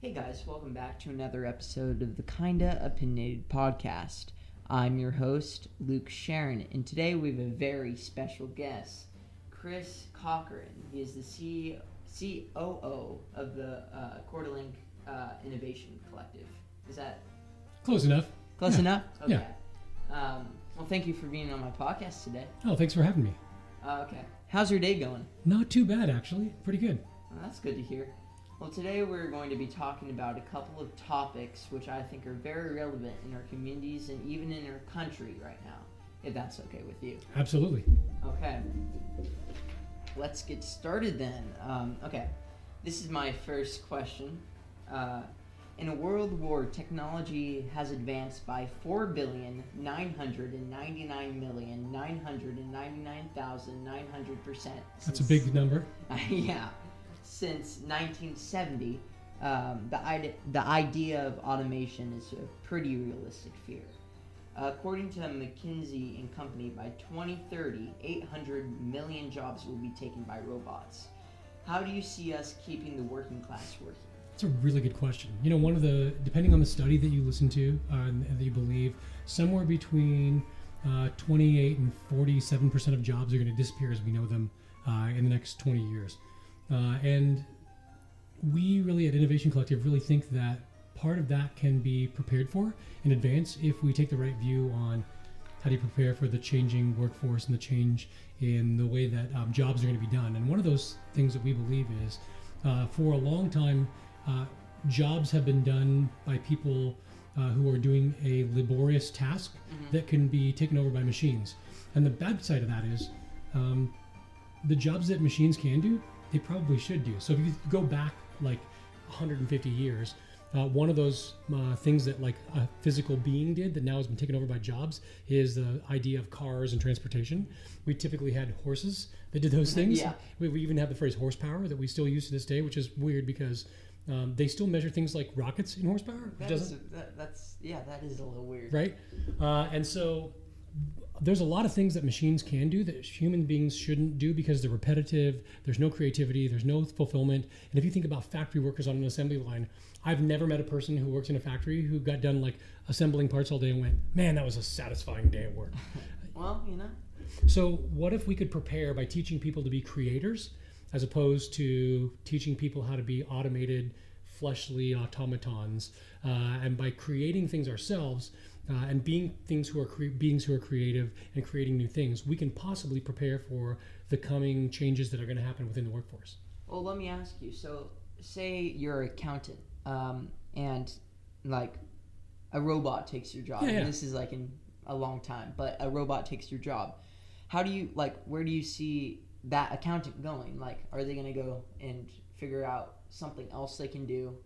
Hey guys, welcome back to another episode of the Kinda Opinionated Podcast. I'm your host, Luke Sharon, and today we have a very special guest, Chris Cochran. He is the C- COO of the uh, Quarterlink uh, Innovation Collective. Is that Close enough. close Yeah. enough? Yeah. Okay. Um, well, thank you for being on my podcast today. Oh, thanks for having me. Uh, okay. How's your day going? Not too bad, actually. Pretty good. Well, that's good to hear. Well, today we're going to be talking about a couple of topics which I think are very relevant in our communities and even in our country right now, if that's okay with you. Absolutely. Okay. Let's get started then. Um, okay. This is my first question. Uh, in a world where technology has advanced by 4,999,999,900%. That's a big number. yeah, since 1970, um, the, ide- the idea of automation is a pretty realistic fear. according to McKinsey and Company, by 2030, 800 million jobs will be taken by robots. How do you see us keeping the working class working? That's a really good question. You know, one of the, depending on the study that you listen to uh, and that you believe, somewhere between uh, 28 and 47 percent of jobs are going to disappear as we know them uh, in the next 20 years. Uh, and we really at Innovation Collective really think that part of that can be prepared for in advance if we take the right view on how do you prepare for the changing workforce and the change in the way that um, jobs are going to be done. And one of those things that we believe is uh, for a long time, uh, jobs have been done by people uh, who are doing a laborious task that can be taken over by machines. And the bad side of that is um, the jobs that machines can do, they probably should do. So if you go back like 150 years, uh, one of those uh, things that like a physical being did that now has been taken over by jobs is the idea of cars and transportation. We typically had horses that did those things. Yeah. We, we even have the phrase horsepower that we still use to this day, which is weird because um, they still measure things like rockets in horsepower. That doesn't is, that, that's yeah, that is a little weird. right? Uh, and so there's a lot of things that machines can do that human beings shouldn't do because they're repetitive. There's no creativity. There's no fulfillment. And if you think about factory workers on an assembly line, I've never met a person who works in a factory who got done like assembling parts all day and went, "Man, that was a satisfying day at work." Well, you know, So, what if we could prepare by teaching people to be creators as opposed to teaching people how to be automated, fleshly automatons, uh, and by creating things ourselves uh, and being things who are cre- beings who are creative and creating new things, we can possibly prepare for the coming changes that are going to happen within the workforce. Well, let me ask you. So, say you're an accountant, um, and like a robot takes your job. Yeah, yeah. And this is like in a long time, but a robot takes your job. How do you like? Where do you see that accountant going? Like, are they going to go and figure out something else they can do?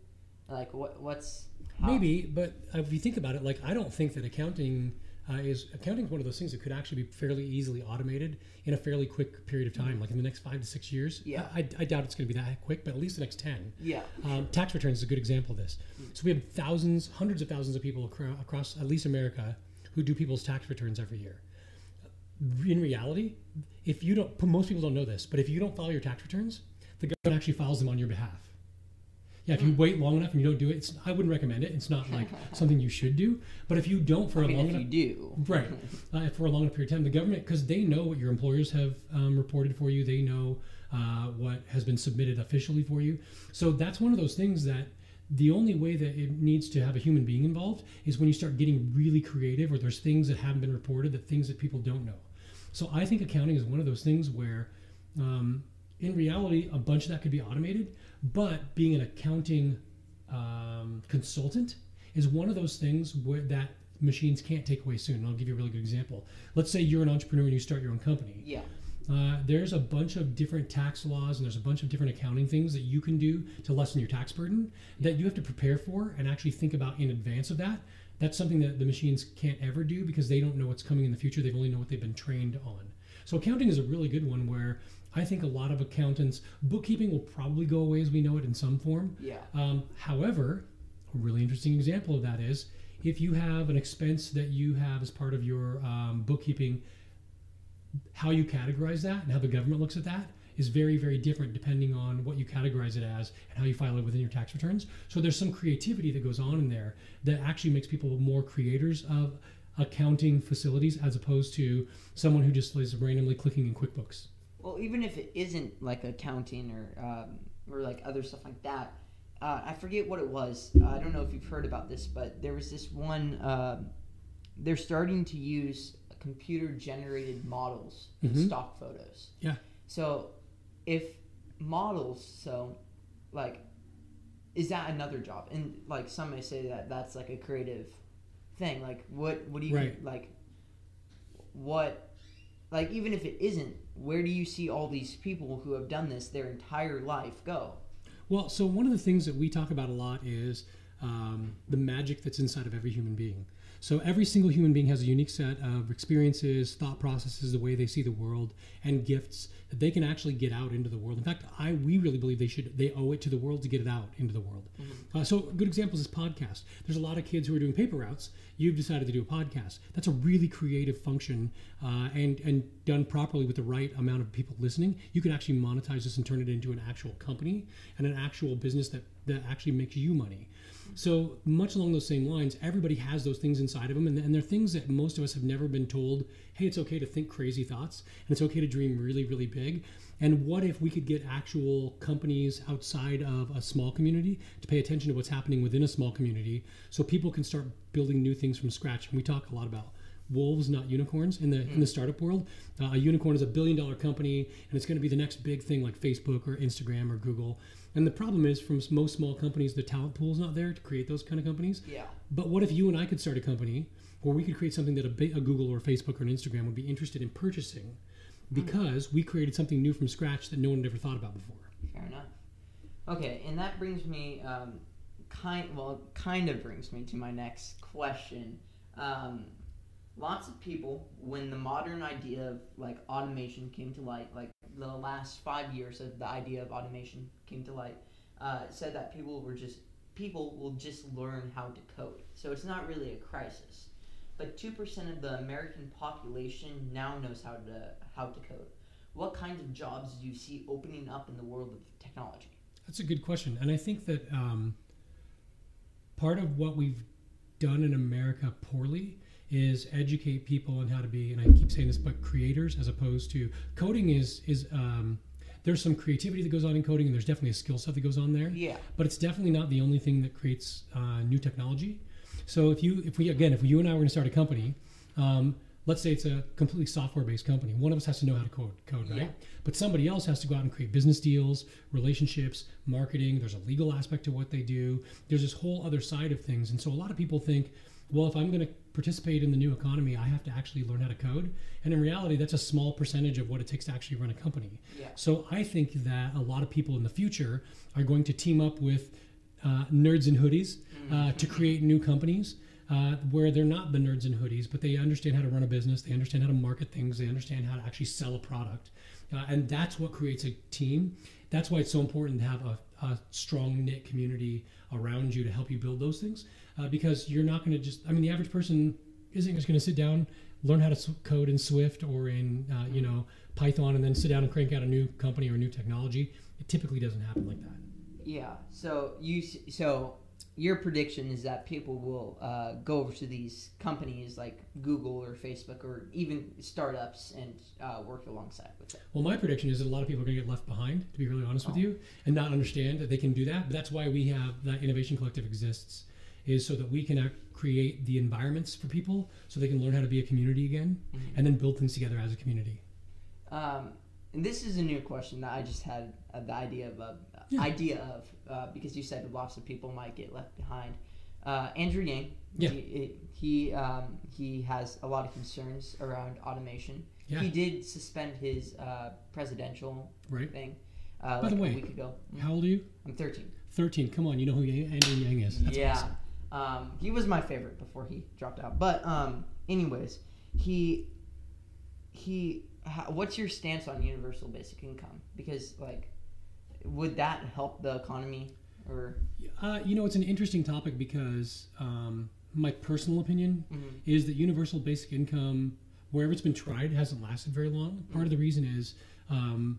Like, what? What's how- Maybe, but if you think about it, like I don't think that accounting uh, is accounting is one of those things that could actually be fairly easily automated in a fairly quick period of time, like in the next five to six years. Yeah. I, I doubt it's going to be that quick, but at least the next ten. Yeah. Um, tax returns is a good example of this. So we have thousands, hundreds of thousands of people acro- across at least America who do people's tax returns every year. In reality, if you don't, most people don't know this, but if you don't file your tax returns, the government actually files them on your behalf. Yeah, if you wait long enough and you don't do it, it's, I wouldn't recommend it. It's not like something you should do. But if you don't for I a mean, long if enough, you do, right. Uh, for a long enough period of time the government because they know what your employers have um, reported for you. They know uh, what has been submitted officially for you. So that's one of those things that the only way that it needs to have a human being involved is when you start getting really creative or there's things that haven't been reported that things that people don't know. So i think accounting is one of those things where um, in reality a bunch of that could be automated but being an accounting um, consultant is one of those things where that machines can't take away soon. And I'll give you a really good example. Let's say you're an entrepreneur and you start your own company. yeah. Uh, there's a bunch of different tax laws and there's a bunch of different accounting things that you can do to lessen your tax burden that you have to prepare for and actually think about in advance of that. That's something that the machines can't ever do because they don't know what's coming in the future. They've only know what they've been trained on. So accounting is a really good one where I think a lot of accountants, bookkeeping will probably go away as we know it in some form. Yeah. Um, however, a really interesting example of that is if you have an expense that you have as part of your um, bookkeeping, how you categorize that and how the government looks at that is very, very different depending on what you categorize it as and how you file it within your tax returns. So there's some creativity that goes on in there that actually makes people more creators of accounting facilities as opposed to someone who just is randomly clicking in QuickBooks. Well, even if it isn't like accounting or um, or like other stuff like that, uh, I forget what it was. Uh, I don't know if you've heard about this, but there was this one. Uh, they're starting to use computer generated models in Mhm. stock photos. Yeah. So, if models, so like, is that another job? And like some may say that that's like a creative thing. Like, what what do you Right. like? What like even if it isn't, where do you see all these people who have done this their entire life go? Well, so one of the things that we talk about a lot is um, the magic that's inside of every human being. So every single human being has a unique set of experiences, thought processes, the way they see the world, and gifts that they can actually get out into the world. In fact, I we really believe they should they owe it to the world to get it out into the world. Uh, so good example is podcast. There's a lot of kids who are doing paper routes. You've decided to do a podcast. That's a really creative function, uh, and and done properly with the right amount of people listening, you can actually monetize this and turn it into an actual company and an actual business that that actually makes you money. So much along those same lines, everybody has those things inside of them, and, and they're things that most of us have never been told. Hey, it's okay to think crazy thoughts, and it's okay to dream really, really big. And what if we could get actual companies outside of a small community to pay attention to what's happening within a small community, so people can start building new things from scratch? And we talk a lot about wolves, not unicorns, in the in the startup world. Uh, a unicorn is a billion dollar company, and it's going to be the next big thing like Facebook or Instagram or Google. And the problem is, from most small companies, the talent pool is not there to create those kind of companies. Yeah. But what if you and I could start a company where we could create something that a, a Google or Facebook or an Instagram would be interested in purchasing because we created something new from scratch that no one had ever thought about before? Fair enough. Okay, and that brings me, um, kind well, kind of brings me to my next question. Um, lots of people, when the modern idea of like automation came to light, like the last five years of the idea of automation came to light, uh, said that people were just people will just learn how to code. So it's not really a crisis. But two percent of the American population now knows how to how to code. What kinds of jobs do you see opening up in the world of technology? That's a good question, and I think that um, part of what we've done in America poorly is educate people on how to be, and I keep saying this, but creators as opposed to coding is is um, there's some creativity that goes on in coding, and there's definitely a skill set that goes on there. Yeah. but it's definitely not the only thing that creates uh, new technology. So if you, if we again, if you and I were going to start a company, um, let's say it's a completely software-based company, one of us has to know how to code, code, right? Yeah. But somebody else has to go out and create business deals, relationships, marketing. There's a legal aspect to what they do. There's this whole other side of things, and so a lot of people think, well, if I'm going to participate in the new economy, I have to actually learn how to code. And in reality, that's a small percentage of what it takes to actually run a company. Yeah. So I think that a lot of people in the future are going to team up with uh, nerds in hoodies uh, to create new companies uh, where they're not the nerds in hoodies, but they understand how to run a business, they understand how to market things, they understand how to actually sell a product. Uh, and that's what creates a team. That's why it's so important to have a, a strong knit community around you to help you build those things. Uh, because you're not going to just, I mean, the average person isn't just going to sit down, learn how to code in Swift or in, uh, you know, Python and then sit down and crank out a new company or a new technology. It typically doesn't happen like that. Yeah. So you so your prediction is that people will uh, go over to these companies like Google or Facebook or even startups and uh, work alongside with them. Well, my prediction is that a lot of people are going to get left behind, to be really honest with Oh. you, and not understand that they can do that. But that's why we have that Innovation Collective exists, is so that we can act, create the environments for people so they can learn how to be a community again Mhm. and then build things together as a community. Um, and this is a new question that I just had uh, the idea of uh, Yeah. idea of uh, because you said lots of people might get left behind. Uh, Andrew Yang, Yeah. he he, um, he has a lot of concerns around automation. Yeah. He did suspend his uh, presidential Right? thing uh, By like the way, a week ago. Mm, How old are you? I'm 13. 13. Come on, you know who Andrew Yang is. That's yeah. awesome. Um, he was my favorite before he dropped out. But um, anyways, he he. How, what's your stance on universal basic income? Because like, would that help the economy or? Uh, you know, it's an interesting topic because um, my personal opinion Mhm. is that universal basic income, wherever it's been tried, hasn't lasted very long. Part of the reason is um,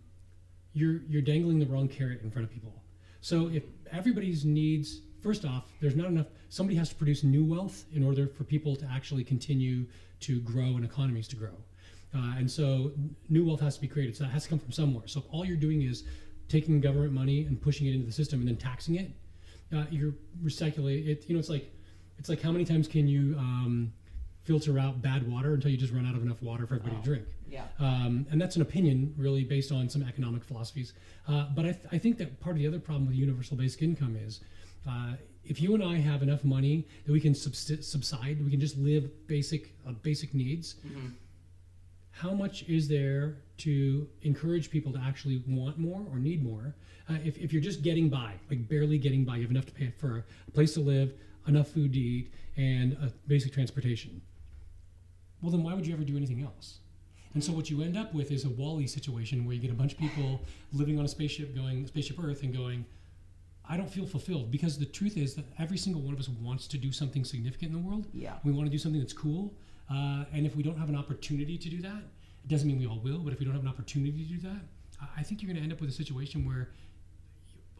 you're you're dangling the wrong carrot in front of people. So if everybody's needs, first off, there's not enough. Somebody has to produce new wealth in order for people to actually continue to grow and economies to grow. Uh, and so new wealth has to be created. So that has to come from somewhere. So if all you're doing is taking government money and pushing it into the system and then taxing it, uh, you're recycling it. You know, it's like it's like how many times can you um, filter out bad water until you just run out of enough water for everybody Oh. to drink? Yeah. Um, and that's an opinion, really, based on some economic philosophies. Uh, but I, th- I think that part of the other problem with universal basic income is uh, if you and I have enough money that we can subsi- subside, we can just live basic uh, basic needs. Mhm. How much is there to encourage people to actually want more or need more? Uh, if, if you're just getting by, like barely getting by, you have enough to pay for a place to live, enough food to eat, and a basic transportation. Well, then why would you ever do anything else? And so what you end up with is a WALL-E situation where you get a bunch of people living on a spaceship going spaceship Earth and going, I don't feel fulfilled because the truth is that every single one of us wants to do something significant in the world. Yeah. We want to do something that's cool, uh, and if we don't have an opportunity to do that, it doesn't mean we all will. But if we don't have an opportunity to do that, I- I think you're going to end up with a situation where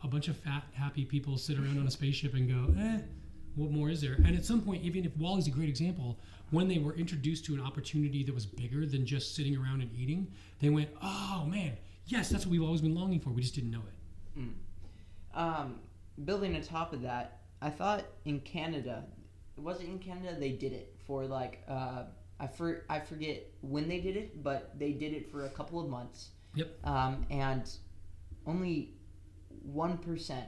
a bunch of fat, happy people sit around on a spaceship and go, eh, what more is there? And at some point, even if WALL-E's a great example, when they were introduced to an opportunity that was bigger than just sitting around and eating, they went, oh man, yes, that's what we've always been longing for. We just didn't know it. Um, building on top of that, I thought in Canada, it was it in Canada they did it for like uh, I for I forget when they did it, but they did it for a couple of months. Yep. Um, and only one percent,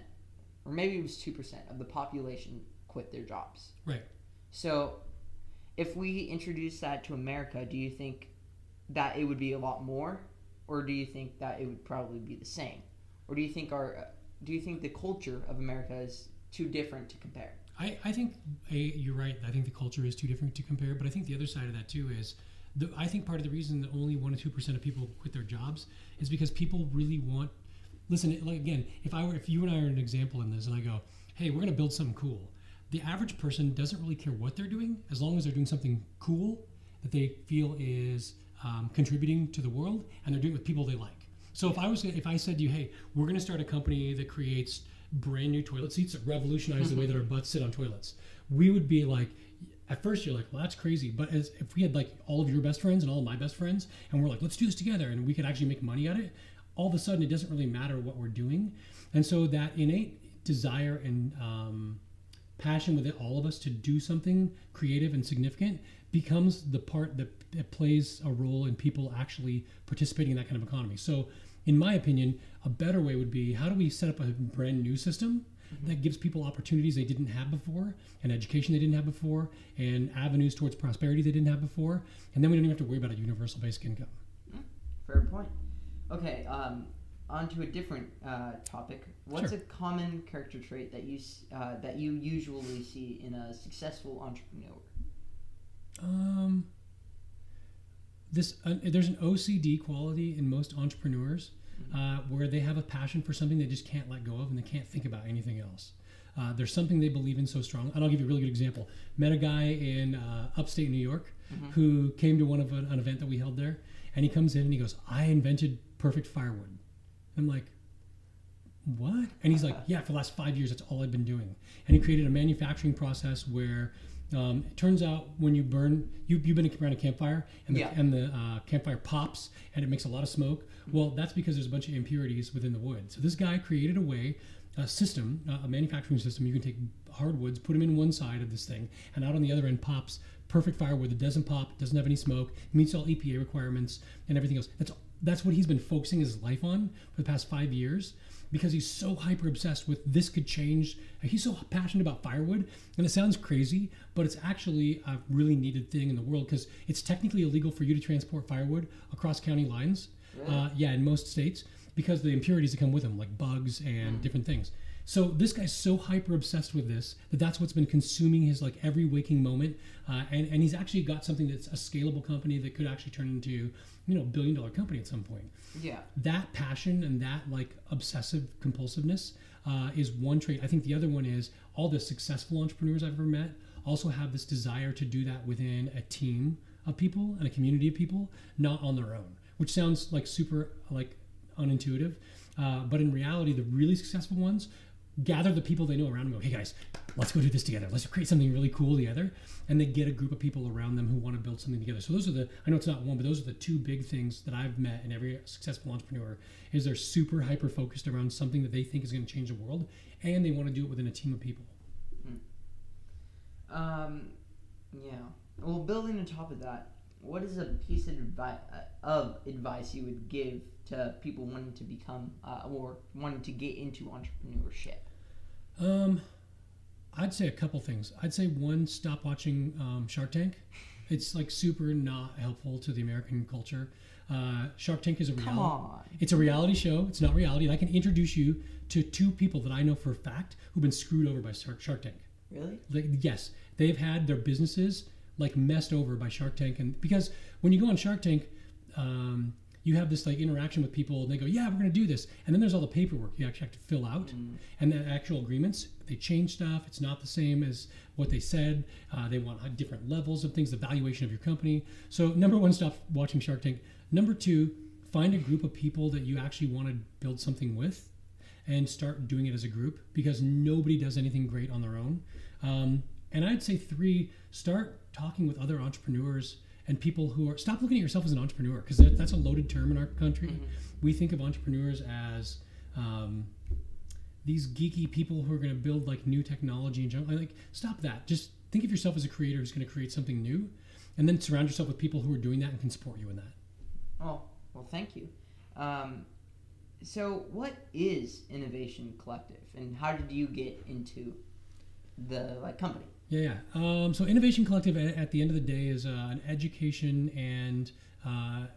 or maybe it was two percent of the population quit their jobs. Right. So, if we introduce that to America, do you think that it would be a lot more, or do you think that it would probably be the same, or do you think our do you think the culture of America is too different to compare? I, I think you're right. I think the culture is too different to compare. But I think the other side of that too is, the, I think part of the reason that only one or two percent of people quit their jobs is because people really want. Listen, like again, if I were, if you and I are an example in this, and I go, hey, we're going to build something cool. The average person doesn't really care what they're doing as long as they're doing something cool that they feel is um, contributing to the world, and they're doing it with people they like. So if I was, if I said to you, hey, we're going to start a company that creates brand new toilet seats that revolutionize the way that our butts sit on toilets, we would be like, at first you're like, well, that's crazy. But as if we had like all of your best friends and all of my best friends, and we're like, let's do this together, and we could actually make money at it, all of a sudden it doesn't really matter what we're doing, and so that innate desire and um, passion within all of us to do something creative and significant becomes the part that, that plays a role in people actually participating in that kind of economy. So, in my opinion, a better way would be how do we set up a brand new system that gives people opportunities they didn't have before, and education they didn't have before, and avenues towards prosperity they didn't have before, and then we don't even have to worry about a universal basic income. Fair point. Okay, um, on to a different uh, topic. What's Sure. a common character trait that you uh, that you usually see in a successful entrepreneur? Um, this uh, there's an OCD quality in most entrepreneurs uh, where they have a passion for something they just can't let go of and they can't think about anything else. Uh, there's something they believe in so strong. And I'll give you a really good example. Met a guy in uh, upstate New York who came to one of an, an event that we held there, and he comes in and he goes, "I invented perfect firewood." I'm like, what? And he's like, yeah, for the last five years, that's all I've been doing. And he created a manufacturing process where um, it turns out when you burn, you, you've been around a campfire and the, Yeah. and the uh, campfire pops and it makes a lot of smoke. Well, that's because there's a bunch of impurities within the wood. So this guy created a way, a system, uh, a manufacturing system. You can take hardwoods, put them in one side of this thing, and out on the other end pops perfect firewood that doesn't pop, doesn't have any smoke, meets all EPA requirements and everything else. That's that's what he's been focusing his life on for the past five years because he's so hyper obsessed with this could change. He's so passionate about firewood, and it sounds crazy, but it's actually a really needed thing in the world because it's technically illegal for you to transport firewood across county lines. Uh, yeah, in most states because of the impurities that come with them, like bugs and different things. So this guy's so hyper obsessed with this that that's what's been consuming his like every waking moment, uh, and and he's actually got something that's a scalable company that could actually turn into you know a billion dollar company at some point Yeah. that passion and that like obsessive compulsiveness uh, is one trait. I think the other one is all the successful entrepreneurs I've ever met also have this desire to do that within a team of people and a community of people, not on their own. Which sounds like super like unintuitive. Uh, but in reality, the really successful ones gather the people they know around and Go, hey guys, let's go do this together. Let's create something really cool together, and they get a group of people around them who want to build something together. So those are the I know it's not one, but those are the two big things that I've met in every successful entrepreneur is they're super hyper focused around something that they think is going to change the world, and they want to do it within a team of people. Um, yeah. Well, building on top of that, what is a piece of advice of advice you would give to people wanting to become uh, or wanting to get into entrepreneurship? Um, I'd say a couple things. I'd say one, stop watching um, Shark Tank. It's like super not helpful to the American culture. Uh, Shark Tank is a reality. Come on. It's a reality show. It's not reality. And I can introduce you to two people that I know for a fact who've been screwed over by Shark, Shark Tank. Really? Like, yes, they've had their businesses like messed over by Shark Tank, and because when you go on Shark Tank, um, you have this like interaction with people, and they go, "Yeah, we're going to do this," and then there's all the paperwork you actually have to fill out, and the actual agreements. They change stuff. It's not the same as what they said. Uh, they want uh, different levels of things, the valuation of your company. So number one, stop watching Shark Tank. Number two, find a group of people that you actually want to build something with and start doing it as a group because nobody does anything great on their own. Um, and I'd say three, start talking with other entrepreneurs and people who are stop looking at yourself as an entrepreneur because that, that's a loaded term in our country. We think of entrepreneurs as um, these geeky people who are going to build like new technology and junk. Like, stop that. Just think of yourself as a creator who's going to create something new, and then surround yourself with people who are doing that and can support you in that. Oh, well, thank you. Um, so, what is Innovation Collective, and how did you get into the like company? Yeah, yeah. Um, so Innovation Collective, at, the end of the day, is uh, an education and uh,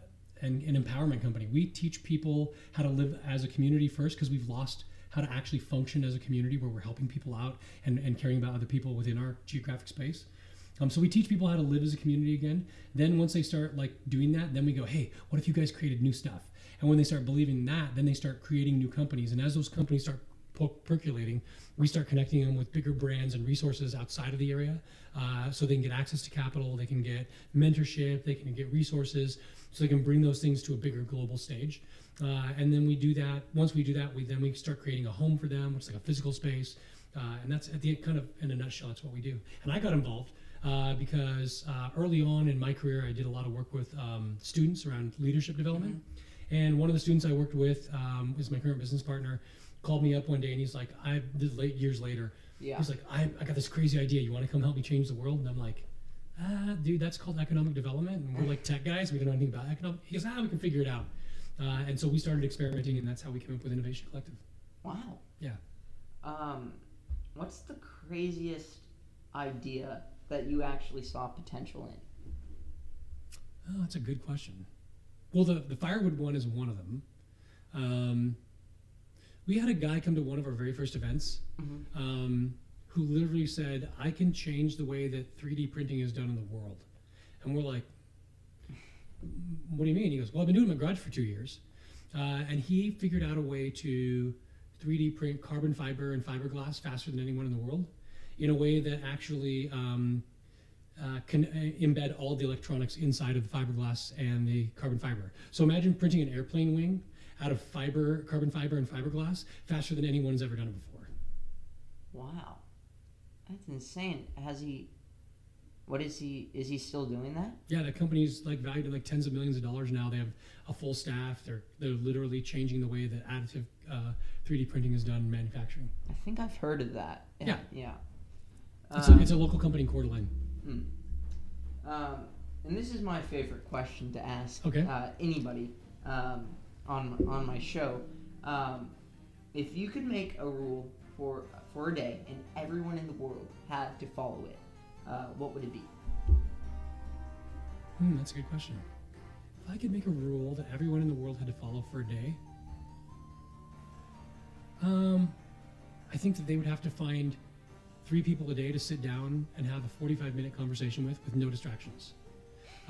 and an empowerment company. We teach people how to live as a community first because we've lost how to actually function as a community where we're helping people out and, and caring about other people within our geographic space. Um, so we teach people how to live as a community again. Then once they start like doing that, then we go, hey, what if you guys created new stuff? And when they start believing that, then they start creating new companies. And as those companies start percolating, we start connecting them with bigger brands and resources outside of the area, uh, so they can get access to capital, they can get mentorship, they can get resources, so they can bring those things to a bigger global stage. Uh, and then we do that. Once we do that, we then we start creating a home for them, which is like a physical space. Uh, and that's at the kind of in a nutshell, that's what we do. And I got involved uh, because uh, early on in my career, I did a lot of work with um, students around leadership development. And one of the students I worked with um, is my current business partner. Called me up one day and he's like, I is late years later. Yeah. He's like, I, I got this crazy idea. You want to come help me change the world? And I'm like, ah, dude, that's called economic development. And we're like tech guys. We don't know anything about economic. He goes, ah, we can figure it out. Uh, and so we started experimenting, and that's how we came up with Innovation Collective. Wow. Yeah. Um, what's the craziest idea that you actually saw potential in? Oh, that's a good question. Well, the, the firewood one is one of them. Um, we had a guy come to one of our very first events Mhm. um, who literally said, I can change the way that 3D printing is done in the world. And we're like, what do you mean? He goes, well, I've been doing it in my garage for two years. Uh, and he figured out a way to 3D print carbon fiber and fiberglass faster than anyone in the world in a way that actually um, uh, can uh, embed all the electronics inside of the fiberglass and the carbon fiber. So imagine printing an airplane wing out of fiber, carbon fiber, and fiberglass faster than anyone's ever done it before. Wow, that's insane. Has he? What is he? Is he still doing that? Yeah, the company's like valued at like tens of millions of dollars now. They have a full staff. They're they're literally changing the way that additive uh, 3D printing is done in manufacturing. I think I've heard of that. Yeah. Yeah. It's, Um, a, it's a local company in Coeur d'Alene. Um, and this is my favorite question to ask Okay. uh, anybody um, on on my show. Um, if you could make a rule for for a day and everyone in the world had to follow it, uh, what would it be? Hmm, that's a good question. If I could make a rule that everyone in the world had to follow for a day, um, I think that they would have to find three people a day to sit down and have a 45 minute conversation with, with no distractions.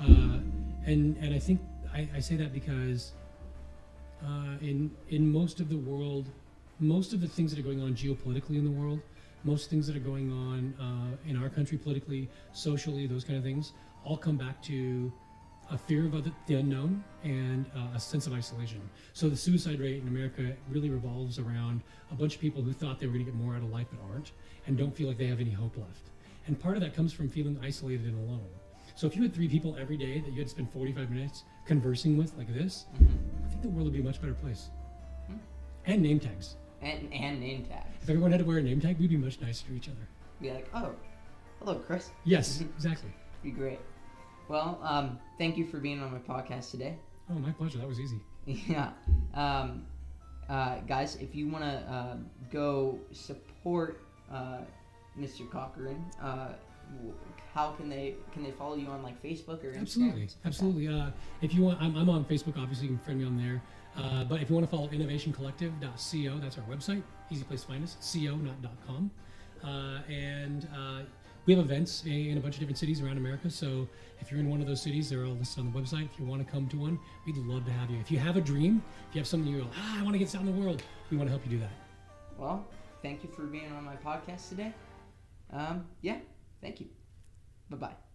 Uh, and and I think I, I say that because uh, in in most of the world, most of the things that are going on geopolitically in the world, most things that are going on uh, in our country politically, socially, those kind of things, all come back to a fear of the, the unknown and uh, a sense of isolation. So the suicide rate in America really revolves around a bunch of people who thought they were going to get more out of life but aren't, and don't feel like they have any hope left. And part of that comes from feeling isolated and alone. So if you had three people every day that you had to spend 45 minutes conversing with like this, I think the world would be a much better place. Hmm. And name tags. And and name tags. If everyone had to wear a name tag, we'd be much nicer to each other. Be like, oh, hello, Chris. Yes, exactly. Be great. Well, um, thank you for being on my podcast today. Oh, my pleasure. That was easy. Yeah. Um, uh, guys, if you want to uh, go support uh, Mr. Cochran, uh, how can they can they follow you on like Facebook or Instagram? Absolutely, absolutely. Uh, if you want, I'm, I'm on Facebook. Obviously, you can friend me on there. Uh, but if you want to follow innovationcollective.co, that's our website. Easy place to find us. Co, not .com. Uh, and uh, we have events in, a bunch of different cities around America. So if you're in one of those cities, they're all listed on the website. If you want to come to one, we'd love to have you. If you have a dream, if you have something you're like, ah, I want to get out in the world, we want to help you do that. Well, thank you for being on my podcast today. Um, yeah, thank you. Bye bye.